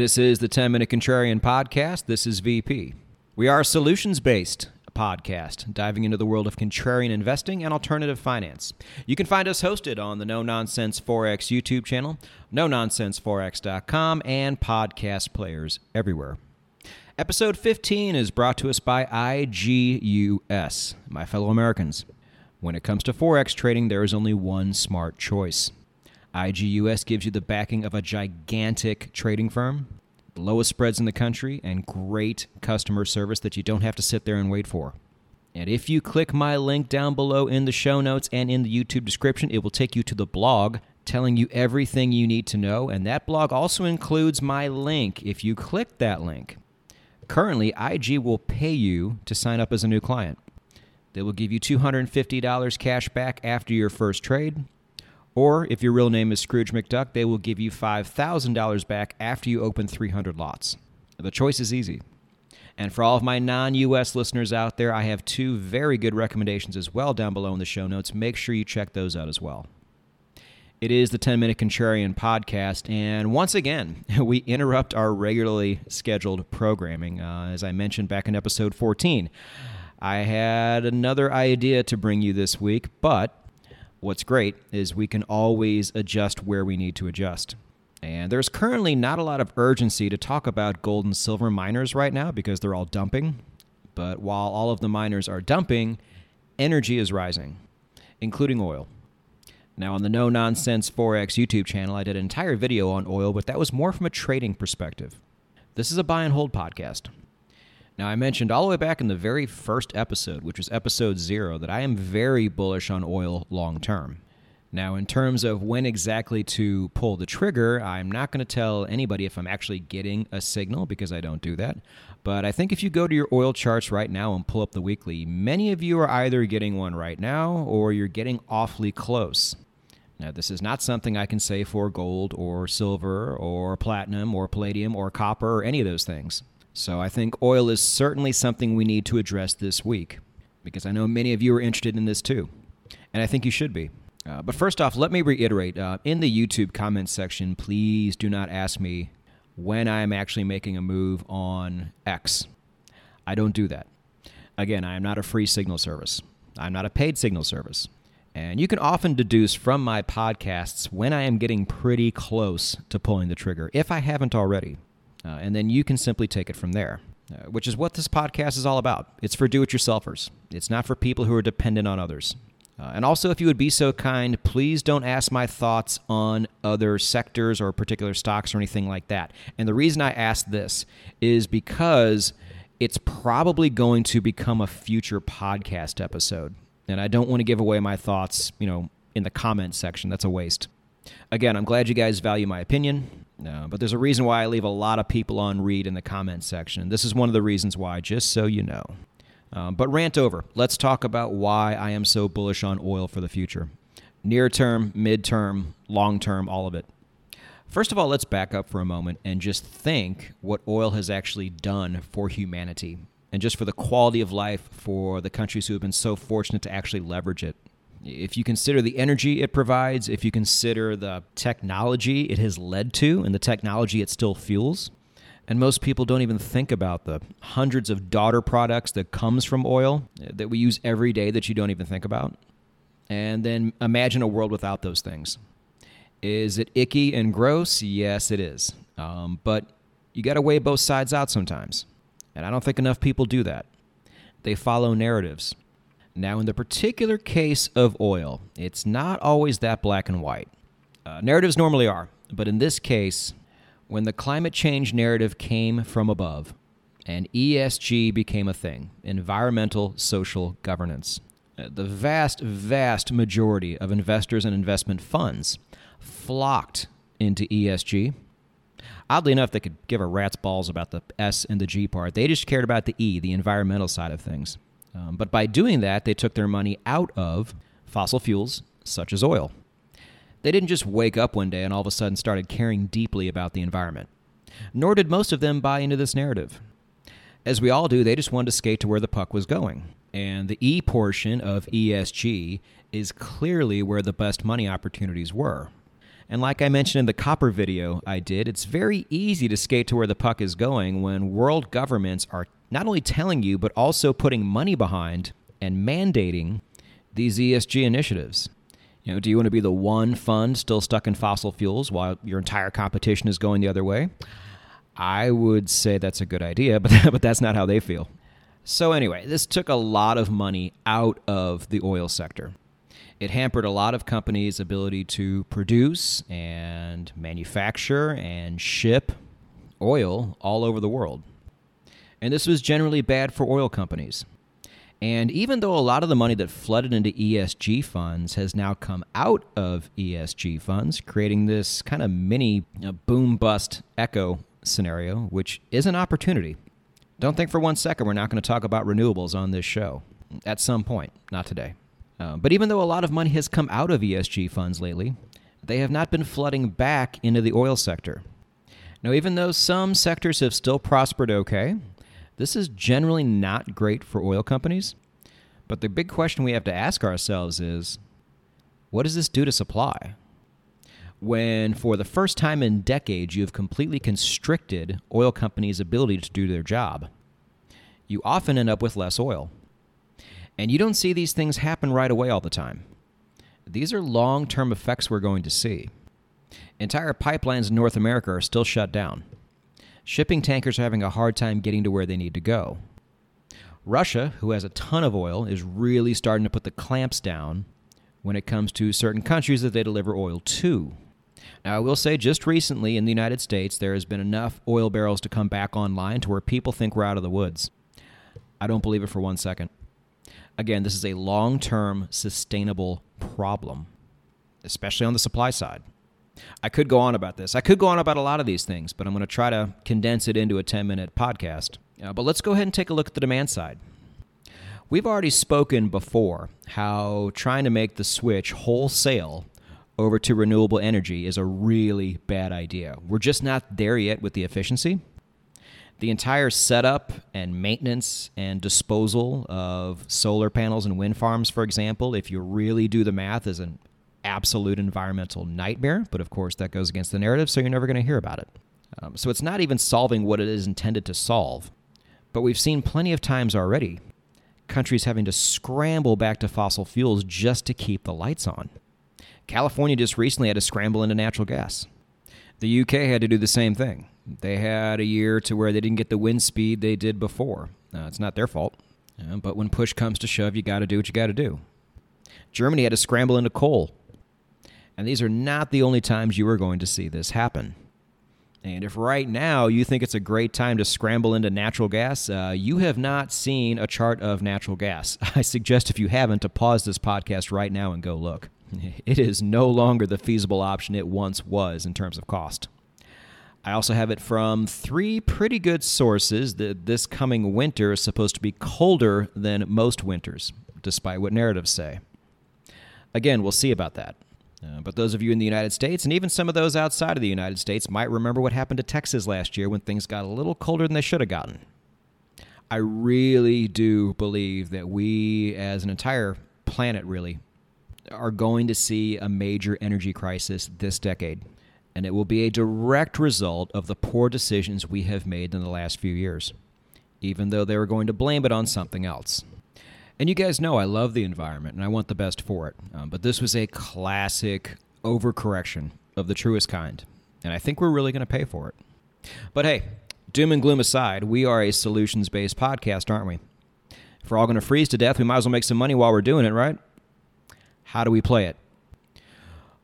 This is the 10 Minute Contrarian Podcast. This is VP. We are a solutions based podcast diving into the world of contrarian investing and alternative finance. You can find us hosted on the No Nonsense Forex YouTube channel, no nonsenseforex.com, and podcast players everywhere. Episode 15 is brought to us by IG US, my fellow Americans. When it comes to Forex trading, there is only one smart choice. IG US gives you the backing of a gigantic trading firm, the lowest spreads in the country, and great customer service that you don't have to sit there and wait for. And if you click my link down below in the show notes and in the YouTube description, it will take you to the blog telling you everything you need to know. And that blog also includes my link if you click that link. Currently, IG will pay you to sign up as a new client. They will give you $250 cash back after your first trade. Or if your real name is Scrooge McDuck, they will give you $5,000 back after you open 300 lots. The choice is easy. And for all of my non US listeners out there, I have two very good recommendations as well down below in the show notes. Make sure you check those out as well. It is the 10 Minute Contrarian podcast, and once again, we interrupt our regularly scheduled programming. Uh, as I mentioned back in episode 14, I had another idea to bring you this week, but what's great is we can always adjust where we need to adjust. And there's currently not a lot of urgency to talk about gold and silver miners right now because they're all dumping. But while all of the miners are dumping, energy is rising, including oil. Now, on the No Nonsense Forex YouTube channel, I did an entire video on oil, but that was more from a trading perspective. This is a buy and hold podcast. Now, I mentioned all the way back in the very first episode, which was episode zero, that I am very bullish on oil long term. Now, in terms of when exactly to pull the trigger, I'm not going to tell anybody if I'm actually getting a signal because I don't do that. But I think if you go to your oil charts right now and pull up the weekly, many of you are either getting one right now or you're getting awfully close. Now, this is not something I can say for gold or silver or platinum or palladium or copper or any of those things. So I think oil is certainly something we need to address this week because I know many of you are interested in this too. And I think you should be. Uh, but first off, let me reiterate uh, in the YouTube comments section, please do not ask me when I'm actually making a move on X. I don't do that. Again, I am not a free signal service, I'm not a paid signal service. And you can often deduce from my podcasts when I am getting pretty close to pulling the trigger, if I haven't already. Uh, and then you can simply take it from there, uh, which is what this podcast is all about. It's for do it yourselfers, it's not for people who are dependent on others. Uh, and also, if you would be so kind, please don't ask my thoughts on other sectors or particular stocks or anything like that. And the reason I ask this is because it's probably going to become a future podcast episode. And I don't want to give away my thoughts, you know, in the comment section. That's a waste. Again, I'm glad you guys value my opinion. No, but there's a reason why I leave a lot of people on read in the comment section. This is one of the reasons why, just so you know. Um, but rant over. Let's talk about why I am so bullish on oil for the future. Near term, mid term, long term, all of it. First of all, let's back up for a moment and just think what oil has actually done for humanity and just for the quality of life for the countries who have been so fortunate to actually leverage it. If you consider the energy it provides, if you consider the technology it has led to and the technology it still fuels, and most people don't even think about the hundreds of daughter products that comes from oil that we use every day that you don't even think about. And then imagine a world without those things. Is it icky and gross? Yes, it is. Um, but you got to weigh both sides out sometimes. And I don't think enough people do that. They follow narratives. Now, in the particular case of oil, it's not always that black and white. Uh, narratives normally are, but in this case, when the climate change narrative came from above and ESG became a thing environmental social governance uh, the vast, vast majority of investors and investment funds flocked into ESG. Oddly enough, they could give a rat's balls about the S and the G part. They just cared about the E, the environmental side of things. Um, but by doing that, they took their money out of fossil fuels such as oil. They didn't just wake up one day and all of a sudden started caring deeply about the environment. Nor did most of them buy into this narrative. As we all do, they just wanted to skate to where the puck was going. And the E portion of ESG is clearly where the best money opportunities were. And like I mentioned in the copper video I did, it's very easy to skate to where the puck is going when world governments are not only telling you, but also putting money behind and mandating these ESG initiatives. You know, do you want to be the one fund still stuck in fossil fuels while your entire competition is going the other way? I would say that's a good idea, but but that's not how they feel. So anyway, this took a lot of money out of the oil sector. It hampered a lot of companies' ability to produce and manufacture and ship oil all over the world. And this was generally bad for oil companies. And even though a lot of the money that flooded into ESG funds has now come out of ESG funds, creating this kind of mini boom bust echo scenario, which is an opportunity. Don't think for one second we're not going to talk about renewables on this show. At some point, not today. Uh, but even though a lot of money has come out of ESG funds lately, they have not been flooding back into the oil sector. Now, even though some sectors have still prospered okay, this is generally not great for oil companies. But the big question we have to ask ourselves is what does this do to supply? When, for the first time in decades, you have completely constricted oil companies' ability to do their job, you often end up with less oil. And you don't see these things happen right away all the time. These are long term effects we're going to see. Entire pipelines in North America are still shut down shipping tankers are having a hard time getting to where they need to go. Russia, who has a ton of oil, is really starting to put the clamps down when it comes to certain countries that they deliver oil to. Now, I will say just recently in the United States, there has been enough oil barrels to come back online to where people think we're out of the woods. I don't believe it for one second. Again, this is a long term, sustainable problem, especially on the supply side. I could go on about this. I could go on about a lot of these things, but I'm going to try to condense it into a 10 minute podcast. Uh, but let's go ahead and take a look at the demand side. We've already spoken before how trying to make the switch wholesale over to renewable energy is a really bad idea. We're just not there yet with the efficiency. The entire setup and maintenance and disposal of solar panels and wind farms, for example, if you really do the math, is an absolute environmental nightmare, but of course that goes against the narrative, so you're never going to hear about it. Um, so it's not even solving what it is intended to solve. But we've seen plenty of times already countries having to scramble back to fossil fuels just to keep the lights on. California just recently had to scramble into natural gas. The UK had to do the same thing. They had a year to where they didn't get the wind speed they did before. Uh, it's not their fault. Uh, but when push comes to shove, you got to do what you got to do. Germany had to scramble into coal and these are not the only times you are going to see this happen. And if right now you think it's a great time to scramble into natural gas, uh, you have not seen a chart of natural gas. I suggest if you haven't to pause this podcast right now and go look. It is no longer the feasible option it once was in terms of cost. I also have it from three pretty good sources that this coming winter is supposed to be colder than most winters, despite what narratives say. Again, we'll see about that. Uh, but those of you in the United States, and even some of those outside of the United States, might remember what happened to Texas last year when things got a little colder than they should have gotten. I really do believe that we, as an entire planet, really, are going to see a major energy crisis this decade. And it will be a direct result of the poor decisions we have made in the last few years, even though they were going to blame it on something else. And you guys know I love the environment and I want the best for it. Um, but this was a classic overcorrection of the truest kind. And I think we're really going to pay for it. But hey, doom and gloom aside, we are a solutions based podcast, aren't we? If we're all going to freeze to death, we might as well make some money while we're doing it, right? How do we play it?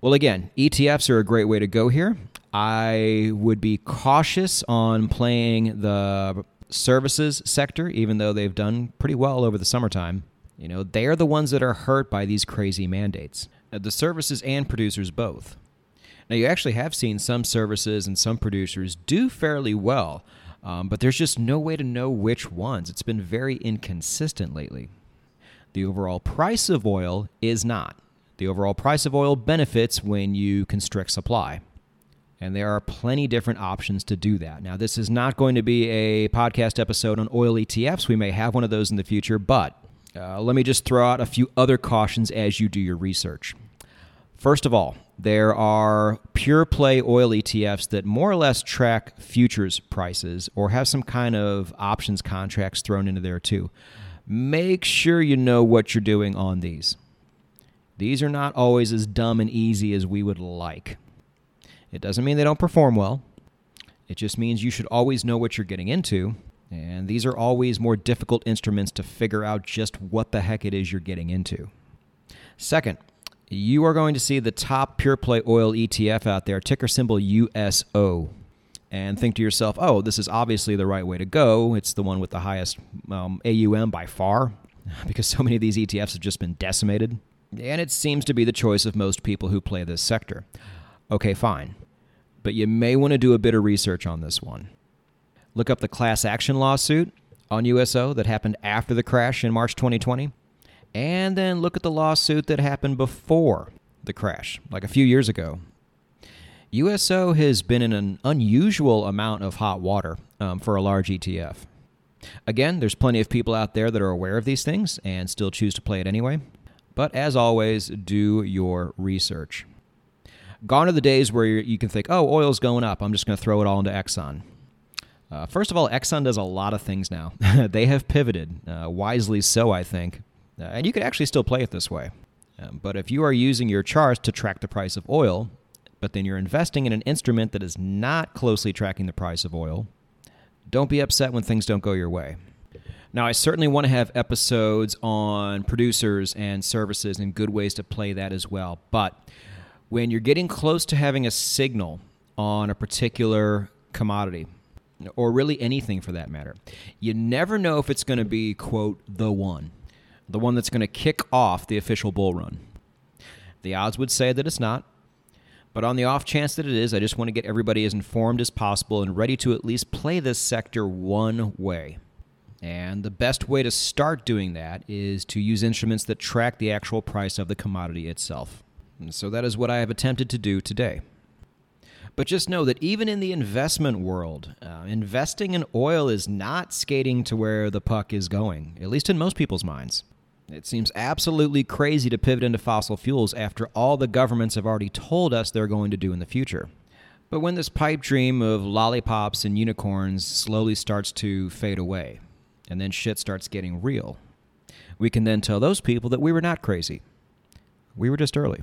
Well, again, ETFs are a great way to go here. I would be cautious on playing the services sector, even though they've done pretty well over the summertime, you know, they are the ones that are hurt by these crazy mandates. Uh, the services and producers both. Now, you actually have seen some services and some producers do fairly well, um, but there's just no way to know which ones. It's been very inconsistent lately. The overall price of oil is not. The overall price of oil benefits when you constrict supply. And there are plenty different options to do that. Now, this is not going to be a podcast episode on oil ETFs. We may have one of those in the future, but uh, let me just throw out a few other cautions as you do your research. First of all, there are pure play oil ETFs that more or less track futures prices or have some kind of options contracts thrown into there too. Make sure you know what you're doing on these. These are not always as dumb and easy as we would like. It doesn't mean they don't perform well. It just means you should always know what you're getting into. And these are always more difficult instruments to figure out just what the heck it is you're getting into. Second, you are going to see the top pure play oil ETF out there, ticker symbol USO, and think to yourself, oh, this is obviously the right way to go. It's the one with the highest um, AUM by far, because so many of these ETFs have just been decimated. And it seems to be the choice of most people who play this sector. Okay, fine. But you may want to do a bit of research on this one. Look up the class action lawsuit on USO that happened after the crash in March 2020 and then look at the lawsuit that happened before the crash, like a few years ago. USO has been in an unusual amount of hot water um, for a large ETF. Again, there's plenty of people out there that are aware of these things and still choose to play it anyway. But as always, do your research. Gone are the days where you can think, oh, oil's going up. I'm just going to throw it all into Exxon. Uh, first of all, Exxon does a lot of things now. they have pivoted, uh, wisely so, I think, uh, and you can actually still play it this way. Um, but if you are using your charts to track the price of oil, but then you're investing in an instrument that is not closely tracking the price of oil, don't be upset when things don't go your way. Now, I certainly want to have episodes on producers and services and good ways to play that as well. But when you're getting close to having a signal on a particular commodity, or really anything for that matter, you never know if it's going to be, quote, the one the one that's going to kick off the official bull run. The odds would say that it's not, but on the off chance that it is, I just want to get everybody as informed as possible and ready to at least play this sector one way. And the best way to start doing that is to use instruments that track the actual price of the commodity itself. And so that is what I have attempted to do today. But just know that even in the investment world, uh, investing in oil is not skating to where the puck is going, at least in most people's minds. It seems absolutely crazy to pivot into fossil fuels after all the governments have already told us they're going to do in the future. But when this pipe dream of lollipops and unicorns slowly starts to fade away, and then shit starts getting real, we can then tell those people that we were not crazy. We were just early.